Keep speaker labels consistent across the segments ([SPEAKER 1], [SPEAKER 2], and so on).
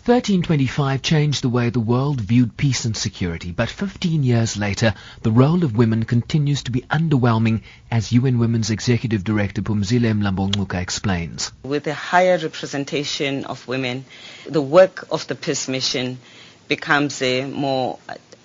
[SPEAKER 1] 1325 changed the way the world viewed peace and security, but 15 years later, the role of women continues to be underwhelming, as UN Women's Executive Director Phumzile Mlambo-Ngcuka explains.
[SPEAKER 2] With a higher representation of women, the work of the peace mission becomes more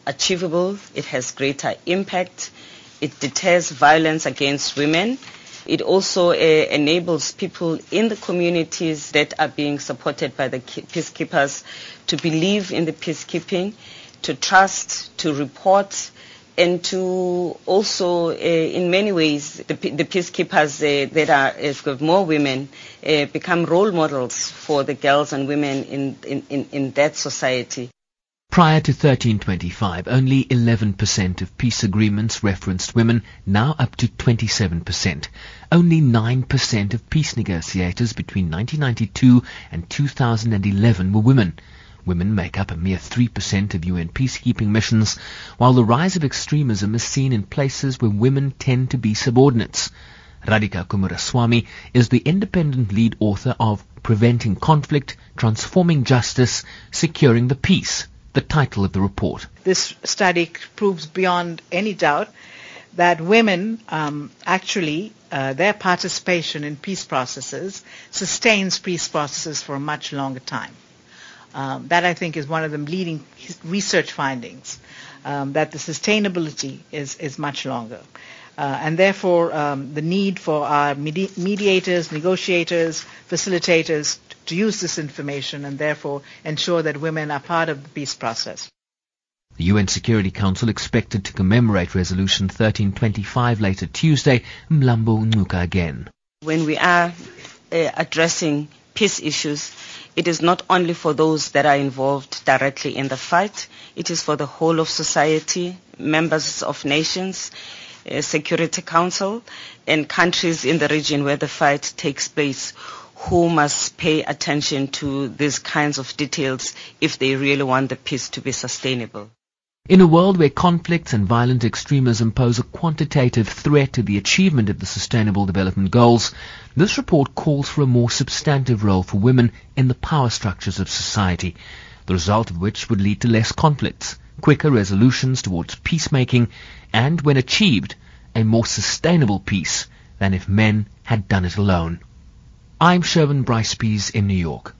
[SPEAKER 2] achievable, it has greater impact, it deters violence against women, it also uh, enables people in the communities that are being supported by the peacekeepers to believe in the peacekeeping, to trust, to report, and to also, uh, in many ways, the, the peacekeepers uh, that are, uh, more women, uh, become role models for the girls and women in, in, in, in that society.
[SPEAKER 1] Prior to 1325, only 11% of peace agreements referenced women, now up to 27%. Only 9% of peace negotiators between 1992 and 2011 were women. Women make up a mere 3% of UN peacekeeping missions, while the rise of extremism is seen in places where women tend to be subordinates. Radhika Coomaraswamy is the independent lead author of Preventing Conflict, Transforming Justice, Securing the Peace the title of the report.
[SPEAKER 3] This study proves beyond any doubt that women um, actually uh, their participation in peace processes sustains peace processes for a much longer time. Um, that I think is one of the leading research findings um, that the sustainability is is much longer. Uh, and therefore, um, the need for our medi- mediators, negotiators, facilitators to use this information and therefore ensure that women are part of the peace process.
[SPEAKER 1] The UN Security Council expected to commemorate Resolution 1325 later Tuesday. Mlambo Ngcuka again.
[SPEAKER 2] When we are uh, addressing peace issues, it is not only for those that are involved directly in the fight, it is for the whole of society, members of nations, uh, Security Council, and countries in the region where the fight takes place who must pay attention to these kinds of details if they really want the peace to be sustainable.
[SPEAKER 1] In a world where conflicts and violent extremism pose a quantitative threat to the achievement of the Sustainable Development Goals, this report calls for a more substantive role for women in the power structures of society, the result of which would lead to less conflicts, quicker resolutions towards peacemaking, and, when achieved, a more sustainable peace than if men had done it alone. I'm Sherwin Bryce Pease in New York.